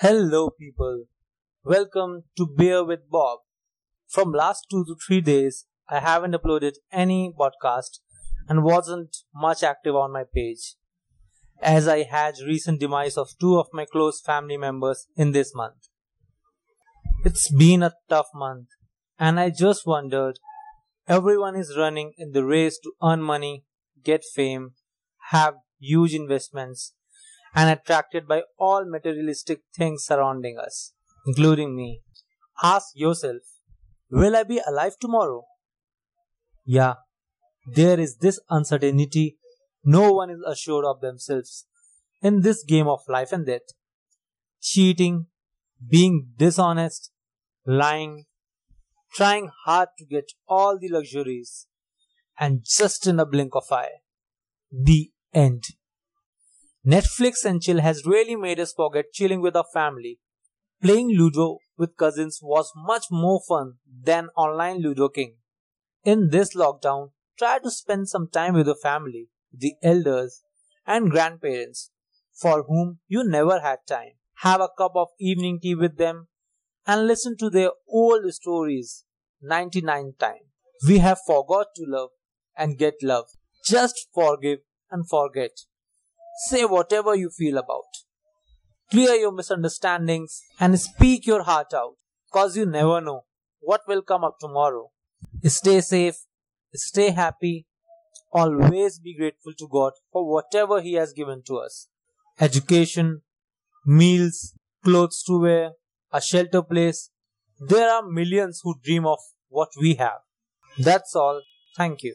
Hello, people. Welcome to Beer with Bob. From last two to three days, I haven't uploaded any podcast and wasn't much active on my page, as I had recent demise of two of my close family members in this month. It's been a tough month, and I just wondered. Everyone is running in the race to earn money, get fame, have huge investments, and attracted by all materialistic things surrounding us, including me. Ask yourself, will I be alive tomorrow? Yeah, there is this uncertainty. No one is assured of themselves in this game of life and death. Cheating, being dishonest, lying, trying hard to get all the luxuries, and just in a blink of eye, the end. Netflix and chill has really made us forget chilling with our family. Playing Ludo with cousins was much more fun than online Ludo King. In this lockdown, try to spend some time with your family, the elders, and grandparents for whom you never had time. Have a cup of evening tea with them and listen to their old stories 99 times. We have forgot to love and get love. Just forgive and forget. Say whatever you feel about. Clear your misunderstandings and speak your heart out, cause you never know what will come up tomorrow. Stay safe, stay happy, always be grateful to God for whatever He has given to us. Education, meals, clothes to wear, a shelter place. There are millions who dream of what we have. That's all. Thank you.